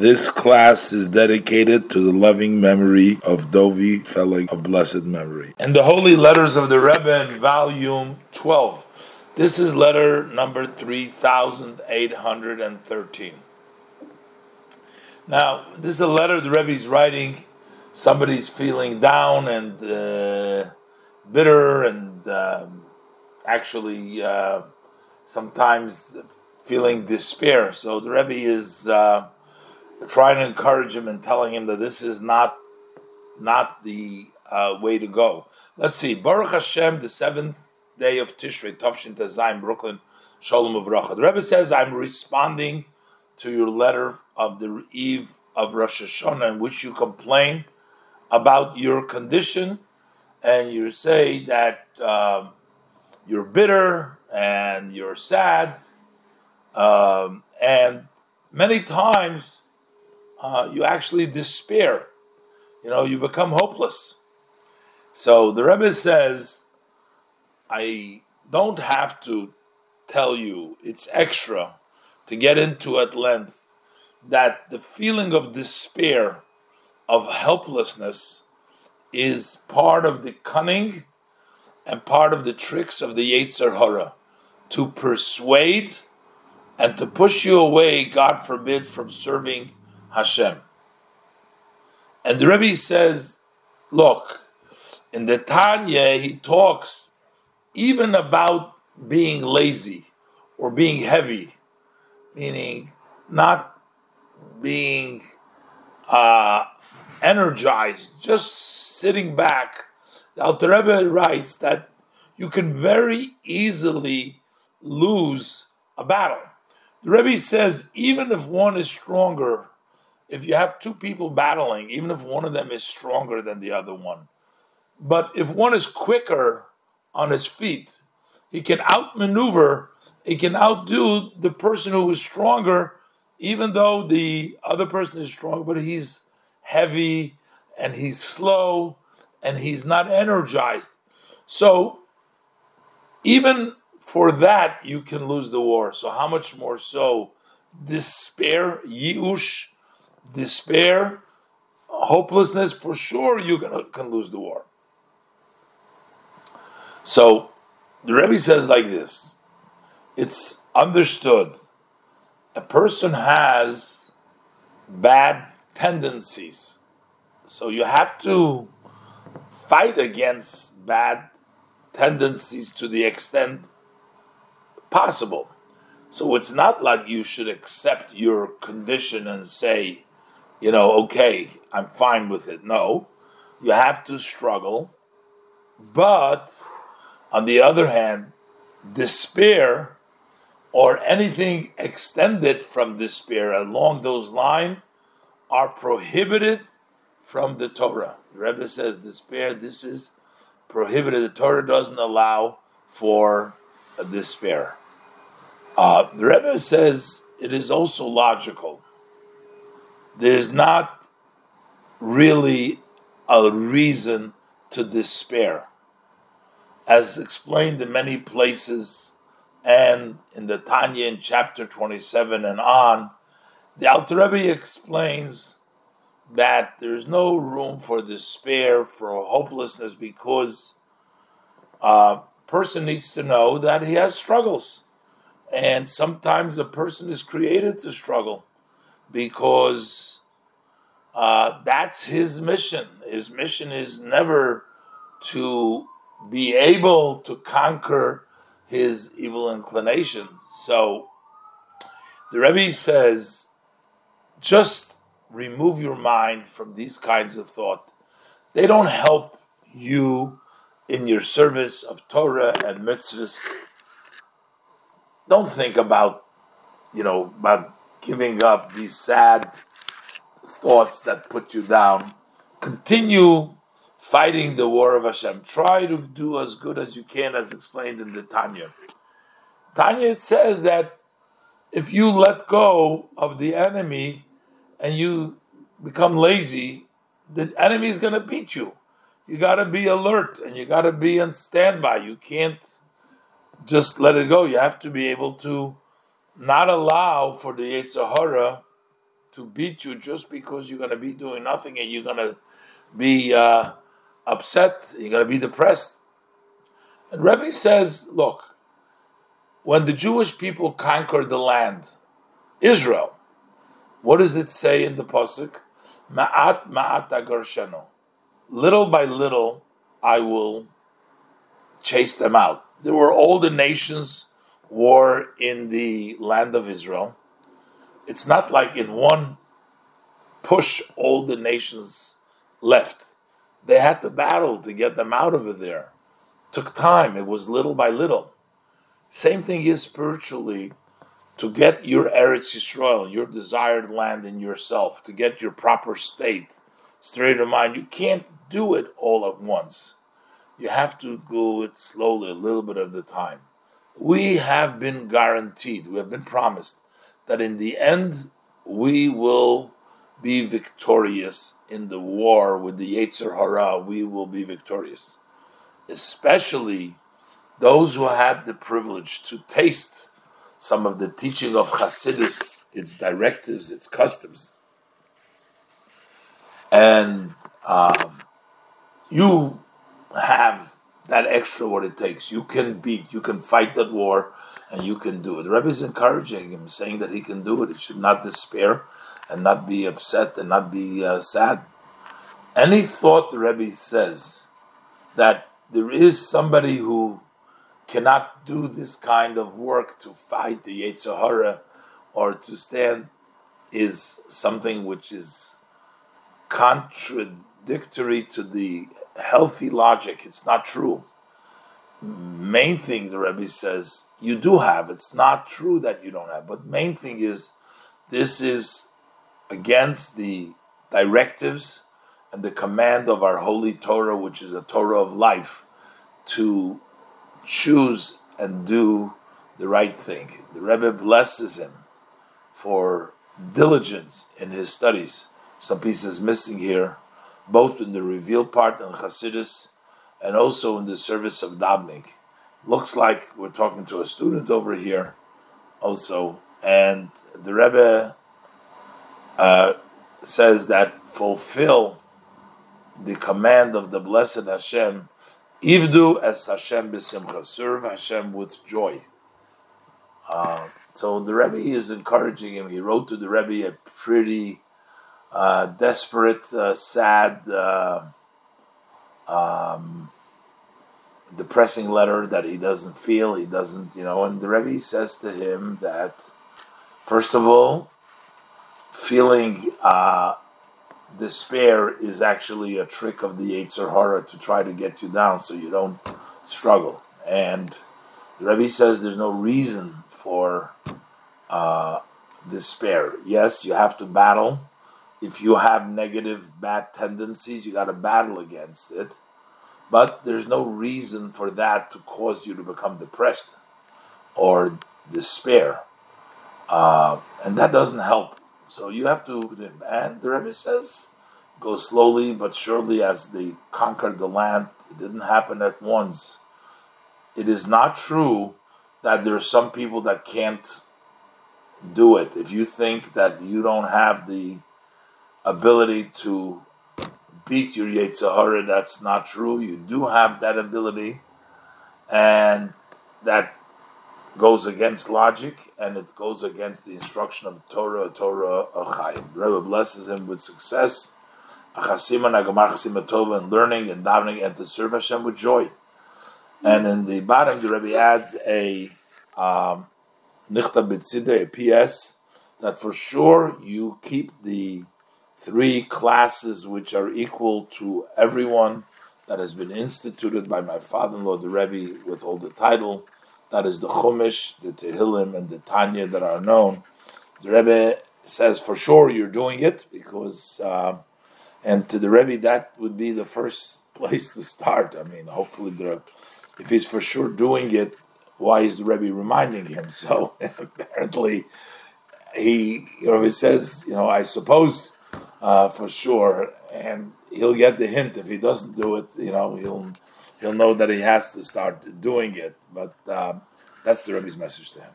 This class is dedicated to the loving memory of Dovi Felig of blessed memory. And the Holy Letters of the Rebbe in volume 12. This is letter number 3813. Now, this is a letter the Rebbe is writing. Somebody's feeling down and uh, bitter and uh, actually uh, sometimes feeling despair. So the Rebbe is uh, trying to encourage him and telling him that this is not not the uh, way to go. Let's see. Baruch Hashem, the seventh day of Tishrei, Tavshin Tazayim, Brooklyn, Shalom Uvracha. The Rebbe says, I'm responding to your letter of the eve of Rosh Hashanah in which you complain about your condition and you say that um, you're bitter and you're sad. Um, and many times uh, you actually despair. You know, you become hopeless. So the Rebbe says, I don't have to tell you, it's extra to get into at length that the feeling of despair, of helplessness, is part of the cunning and part of the tricks of the Yetzer Hara to persuade and to push you away, God forbid, from serving Hashem. And the Rebbe says, look, in the Tanya, he talks even about being lazy or being heavy, meaning not being uh, energized, just sitting back. The Alter Rebbe writes that you can very easily lose a battle. The Rebbe says even if one is stronger if you have two people battling, even if one of them is stronger than the other one, but if one is quicker on his feet, he can outmaneuver, he can outdo the person who is stronger, even though the other person is strong, but he's heavy and he's slow and he's not energized. So, even for that, you can lose the war. So, how much more so despair, yiush, despair, hopelessness, for sure you can lose the war. So the Rebbe says like this it's understood a person has bad tendencies. So you have to fight against bad tendencies to the extent possible. So it's not like you should accept your condition and say, you know, okay, I'm fine with it. No, you have to struggle. But on the other hand, despair or anything extended from despair along those lines are prohibited from the Torah. The Rebbe says despair, this is prohibited. The Torah doesn't allow for despair. Uh, the Rebbe says it is also logical there's not really a reason to despair. As explained in many places and in the Tanya in chapter 27 and on, the Alter Rebbe explains that there's no room for despair, for hopelessness, because a person needs to know that he has struggles. And sometimes a person is created to struggle because uh, that's his mission. His mission is never to be able to conquer his evil inclinations. So the Rebbe says, just remove your mind from these kinds of thought. They don't help you in your service of Torah and mitzvahs. Don't think about, you know, about giving up these sad thoughts that put you down. Continue fighting the war of Hashem. Try to do as good as you can, as explained in the Tanya. Tanya it says that if you let go of the enemy and you become lazy, the enemy is going to beat you. You got to be alert and you got to be on standby. You can't just let it go. You have to be able to not allow for the Yetzer Hara to beat you just because you're going to be doing nothing and you're going to be uh, upset, you're going to be depressed. And Rebbe says, look, when the Jewish people conquered the land, Israel, what does it say in the pasuk? Ma'at ma'at agarshanu. Little by little, I will chase them out. There were all the nations war in the land of Israel. It's not like in one push all the nations left. They had to battle to get them out of there. Took time. It was little by little. Same thing is spiritually to get your Eretz Yisrael, your desired land in yourself, to get your proper state, straight of mind. You can't do it all at once. You have to go it slowly, a little bit of the time. We have been guaranteed, we have been promised that in the end we will be victorious in the war with the Yetzer Hara. We will be victorious, especially those who had the privilege to taste some of the teaching of Hasidus, its directives, its customs, and um, you have that extra what it takes. You can beat, you can fight that war, and you can do it. The Rebbe is encouraging him, saying that he can do it. He should not despair and not be upset and not be uh, sad. Any thought the Rebbe says that there is somebody who cannot do this kind of work to fight the Yetzer Hara or to stand is something which is contradictory to the healthy logic. It's not true. Main thing the Rebbe says you do have. It's not true that you don't have. But main thing is this is against the directives and the command of our holy Torah, which is a Torah of life, to choose and do the right thing. The Rebbe blesses him for diligence in his studies. Some pieces missing here, both in the revealed part in Chassidus and also in the service of davening. Looks like we're talking to a student over here, also, and the Rebbe uh, says that fulfill the command of the blessed Hashem Ivdu as Hashem b'simcha, serve Hashem with joy. Uh, so the Rebbe is encouraging him. He wrote to the Rebbe a pretty uh, desperate, uh, sad, uh, um, depressing letter that he doesn't feel. He doesn't, you know. And the Rebbe says to him that, first of all, feeling uh, despair is actually a trick of the Yetzer Hara to try to get you down so you don't struggle. And the Rebbe says there's no reason for uh, despair. Yes, you have to battle. If you have negative, bad tendencies, you got to battle against it. But there's no reason for that to cause you to become depressed or despair. Uh, and that doesn't help so you have to, and the Rebbe says, go slowly but surely as they conquered the land. It didn't happen at once. It is not true that there are some people that can't do it. If you think that you don't have the ability to beat your Yetzer Hara, that's not true. You do have that ability, and that goes against logic and it goes against the instruction of Torah, Torah, Chaim. Rebbe blesses him with success, Achasima Nagamar Tova, and learning and davening and to serve Hashem with joy. And in the bottom, the Rebbe adds a um, Nichta a PS, that for sure you keep the three classes which are equal to everyone that has been instituted by my father-in-law, the Rebbe, with all the title that is the Chumash, the Tehillim, and the Tanya that are known. The Rebbe says for sure you're doing it because, uh, and to the Rebbe that would be the first place to start. I mean, hopefully, the, if he's for sure doing it, why is the Rebbe reminding him? So apparently, he, you know, he says, you know, I suppose uh, for sure, and he'll get the hint if he doesn't do it. You know, he'll he'll know that he has to start doing it. But um, that's the Rebbe's message to him.